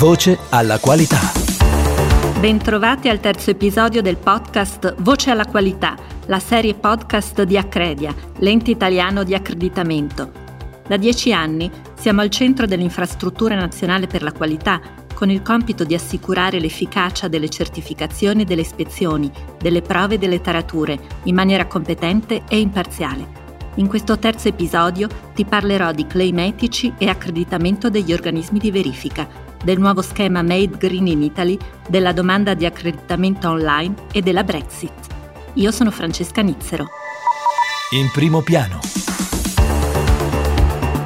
Voce alla qualità. Bentrovati al terzo episodio del podcast Voce alla qualità, la serie podcast di Accredia, l'ente italiano di accreditamento. Da dieci anni siamo al centro dell'infrastruttura nazionale per la qualità, con il compito di assicurare l'efficacia delle certificazioni e delle ispezioni, delle prove e delle tarature, in maniera competente e imparziale. In questo terzo episodio ti parlerò di claim etici e accreditamento degli organismi di verifica, del nuovo schema Made Green in Italy, della domanda di accreditamento online e della Brexit. Io sono Francesca Nizzero. In primo piano.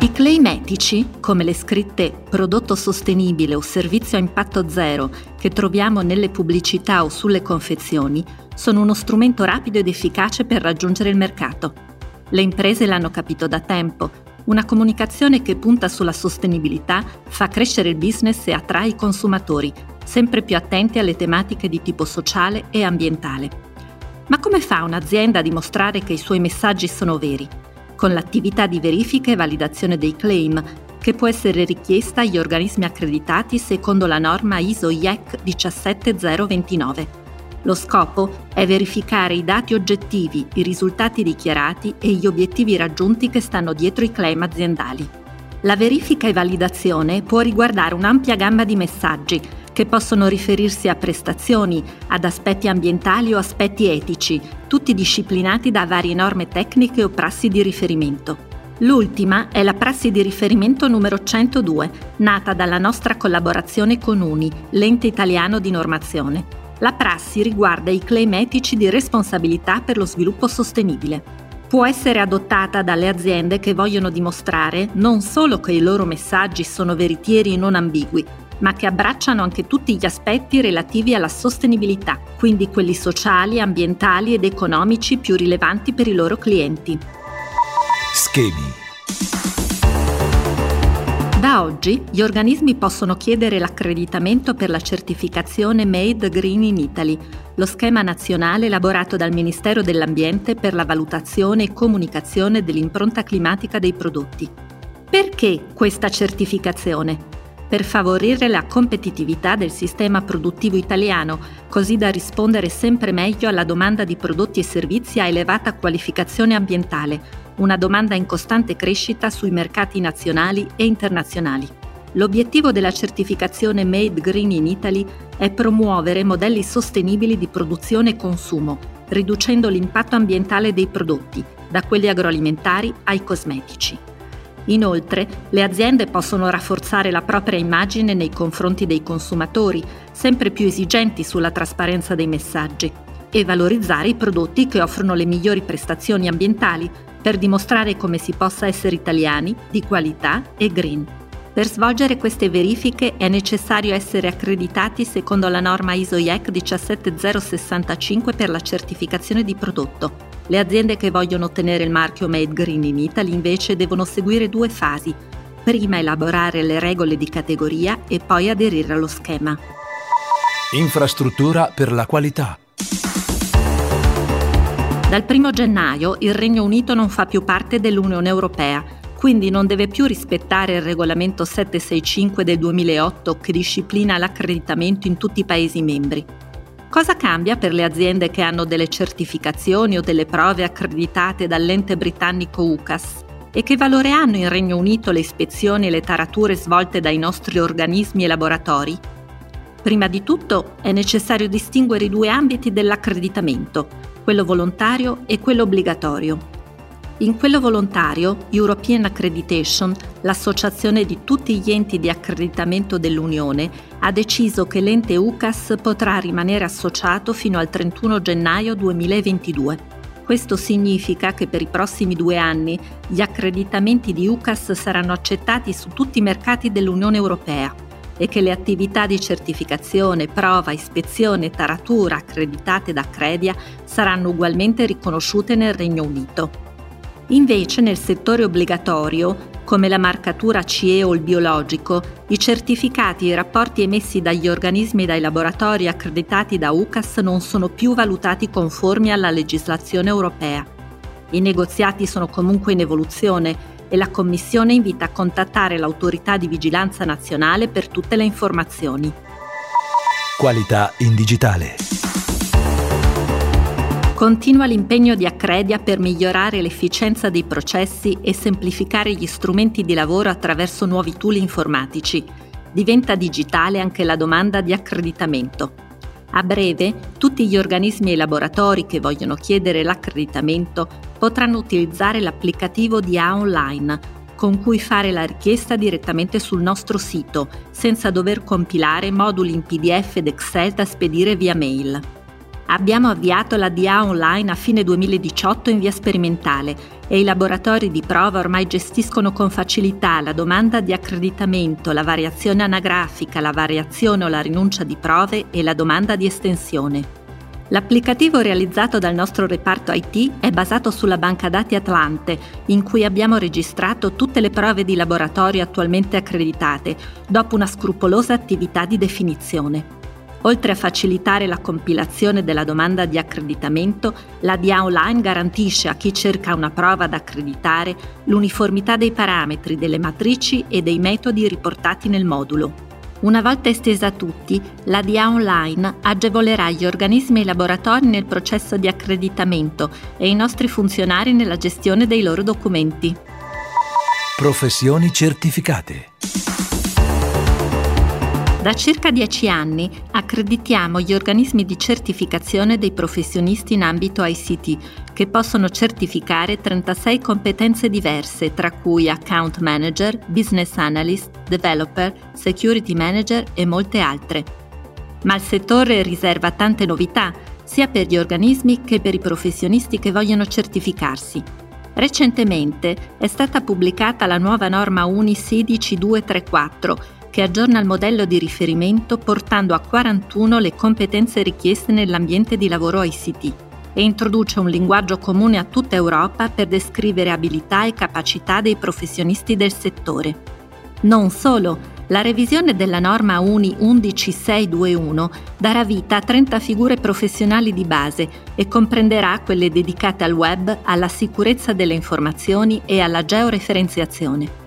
I claim etici, come le scritte prodotto sostenibile o servizio a impatto zero che troviamo nelle pubblicità o sulle confezioni, sono uno strumento rapido ed efficace per raggiungere il mercato. Le imprese l'hanno capito da tempo. Una comunicazione che punta sulla sostenibilità fa crescere il business e attrae i consumatori, sempre più attenti alle tematiche di tipo sociale e ambientale. Ma come fa un'azienda a dimostrare che i suoi messaggi sono veri? Con l'attività di verifica e validazione dei claim, che può essere richiesta agli organismi accreditati secondo la norma ISO IEC 17029. Lo scopo è verificare i dati oggettivi, i risultati dichiarati e gli obiettivi raggiunti che stanno dietro i claim aziendali. La verifica e validazione può riguardare un'ampia gamma di messaggi che possono riferirsi a prestazioni, ad aspetti ambientali o aspetti etici, tutti disciplinati da varie norme tecniche o prassi di riferimento. L'ultima è la prassi di riferimento numero 102, nata dalla nostra collaborazione con UNI, l'ente italiano di normazione. La prassi riguarda i claim etici di responsabilità per lo sviluppo sostenibile. Può essere adottata dalle aziende che vogliono dimostrare non solo che i loro messaggi sono veritieri e non ambigui, ma che abbracciano anche tutti gli aspetti relativi alla sostenibilità, quindi quelli sociali, ambientali ed economici più rilevanti per i loro clienti. Schemi da oggi gli organismi possono chiedere l'accreditamento per la certificazione Made Green in Italy, lo schema nazionale elaborato dal Ministero dell'Ambiente per la valutazione e comunicazione dell'impronta climatica dei prodotti. Perché questa certificazione? Per favorire la competitività del sistema produttivo italiano, così da rispondere sempre meglio alla domanda di prodotti e servizi a elevata qualificazione ambientale, una domanda in costante crescita sui mercati nazionali e internazionali. L'obiettivo della certificazione Made Green in Italy è promuovere modelli sostenibili di produzione e consumo, riducendo l'impatto ambientale dei prodotti, da quelli agroalimentari ai cosmetici. Inoltre, le aziende possono rafforzare la propria immagine nei confronti dei consumatori, sempre più esigenti sulla trasparenza dei messaggi, e valorizzare i prodotti che offrono le migliori prestazioni ambientali per dimostrare come si possa essere italiani, di qualità e green. Per svolgere queste verifiche è necessario essere accreditati secondo la norma ISO IEC 17065 per la certificazione di prodotto. Le aziende che vogliono ottenere il marchio Made Green in Italy invece devono seguire due fasi. Prima elaborare le regole di categoria e poi aderire allo schema. Infrastruttura per la qualità. Dal 1 gennaio il Regno Unito non fa più parte dell'Unione Europea, quindi non deve più rispettare il regolamento 765 del 2008 che disciplina l'accreditamento in tutti i Paesi membri. Cosa cambia per le aziende che hanno delle certificazioni o delle prove accreditate dall'ente britannico UCAS? E che valore hanno in Regno Unito le ispezioni e le tarature svolte dai nostri organismi e laboratori? Prima di tutto è necessario distinguere i due ambiti dell'accreditamento, quello volontario e quello obbligatorio. In quello volontario, European Accreditation, l'associazione di tutti gli enti di accreditamento dell'Unione, ha deciso che l'ente UCAS potrà rimanere associato fino al 31 gennaio 2022. Questo significa che per i prossimi due anni gli accreditamenti di UCAS saranno accettati su tutti i mercati dell'Unione Europea e che le attività di certificazione, prova, ispezione e taratura accreditate da Credia saranno ugualmente riconosciute nel Regno Unito. Invece nel settore obbligatorio, come la marcatura CE o il biologico, i certificati e i rapporti emessi dagli organismi e dai laboratori accreditati da UCAS non sono più valutati conformi alla legislazione europea. I negoziati sono comunque in evoluzione e la Commissione invita a contattare l'autorità di vigilanza nazionale per tutte le informazioni. Qualità in digitale. Continua l'impegno di Accredia per migliorare l'efficienza dei processi e semplificare gli strumenti di lavoro attraverso nuovi tool informatici. Diventa digitale anche la domanda di accreditamento. A breve, tutti gli organismi e i laboratori che vogliono chiedere l'accreditamento potranno utilizzare l'applicativo di A Online, con cui fare la richiesta direttamente sul nostro sito, senza dover compilare moduli in PDF ed Excel da spedire via mail. Abbiamo avviato la DA online a fine 2018 in via sperimentale e i laboratori di prova ormai gestiscono con facilità la domanda di accreditamento, la variazione anagrafica, la variazione o la rinuncia di prove e la domanda di estensione. L'applicativo realizzato dal nostro reparto IT è basato sulla banca dati Atlante, in cui abbiamo registrato tutte le prove di laboratorio attualmente accreditate, dopo una scrupolosa attività di definizione. Oltre a facilitare la compilazione della domanda di accreditamento, la DIA Online garantisce a chi cerca una prova da accreditare l'uniformità dei parametri, delle matrici e dei metodi riportati nel modulo. Una volta estesa a tutti, la DIA Online agevolerà gli organismi e i laboratori nel processo di accreditamento e i nostri funzionari nella gestione dei loro documenti. Professioni certificate. Da circa dieci anni accreditiamo gli organismi di certificazione dei professionisti in ambito ICT che possono certificare 36 competenze diverse, tra cui account manager, business analyst, developer, security manager e molte altre. Ma il settore riserva tante novità, sia per gli organismi che per i professionisti che vogliono certificarsi. Recentemente è stata pubblicata la nuova norma UNI 16234 che aggiorna il modello di riferimento portando a 41 le competenze richieste nell'ambiente di lavoro ICT e introduce un linguaggio comune a tutta Europa per descrivere abilità e capacità dei professionisti del settore. Non solo, la revisione della norma UNI 11621 darà vita a 30 figure professionali di base e comprenderà quelle dedicate al web, alla sicurezza delle informazioni e alla georeferenziazione.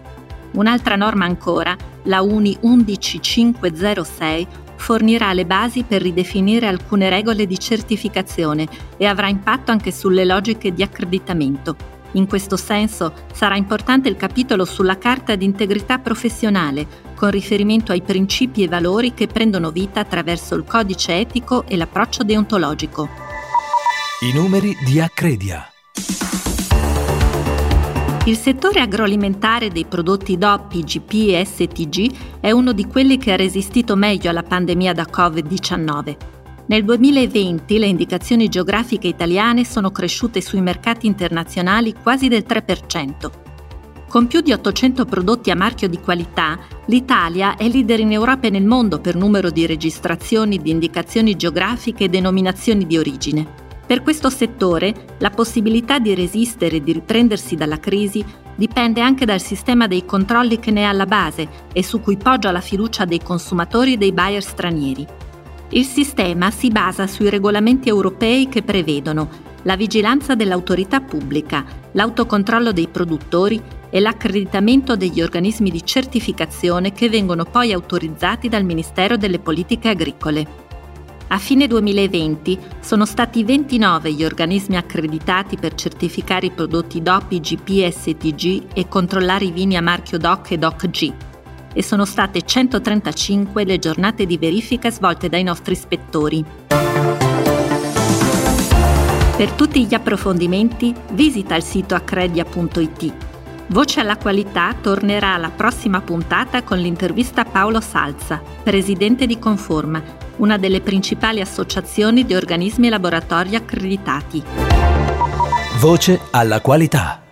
Un'altra norma ancora, la UNI 11506, fornirà le basi per ridefinire alcune regole di certificazione e avrà impatto anche sulle logiche di accreditamento. In questo senso sarà importante il capitolo sulla carta di integrità professionale, con riferimento ai principi e valori che prendono vita attraverso il codice etico e l'approccio deontologico. I numeri di Accredia. Il settore agroalimentare dei prodotti DOP, IGP e STG è uno di quelli che ha resistito meglio alla pandemia da Covid-19. Nel 2020 le indicazioni geografiche italiane sono cresciute sui mercati internazionali quasi del 3%. Con più di 800 prodotti a marchio di qualità, l'Italia è leader in Europa e nel mondo per numero di registrazioni di indicazioni geografiche e denominazioni di origine. Per questo settore la possibilità di resistere e di riprendersi dalla crisi dipende anche dal sistema dei controlli che ne è alla base e su cui poggia la fiducia dei consumatori e dei buyer stranieri. Il sistema si basa sui regolamenti europei che prevedono la vigilanza dell'autorità pubblica, l'autocontrollo dei produttori e l'accreditamento degli organismi di certificazione che vengono poi autorizzati dal Ministero delle Politiche Agricole. A fine 2020 sono stati 29 gli organismi accreditati per certificare i prodotti DOP, IGP e STG e controllare i vini a marchio DOC e DOC-G e sono state 135 le giornate di verifica svolte dai nostri ispettori. Per tutti gli approfondimenti visita il sito accredia.it. Voce alla qualità tornerà alla prossima puntata con l'intervista a Paolo Salza, presidente di Conforma una delle principali associazioni di organismi e laboratori accreditati. Voce alla qualità.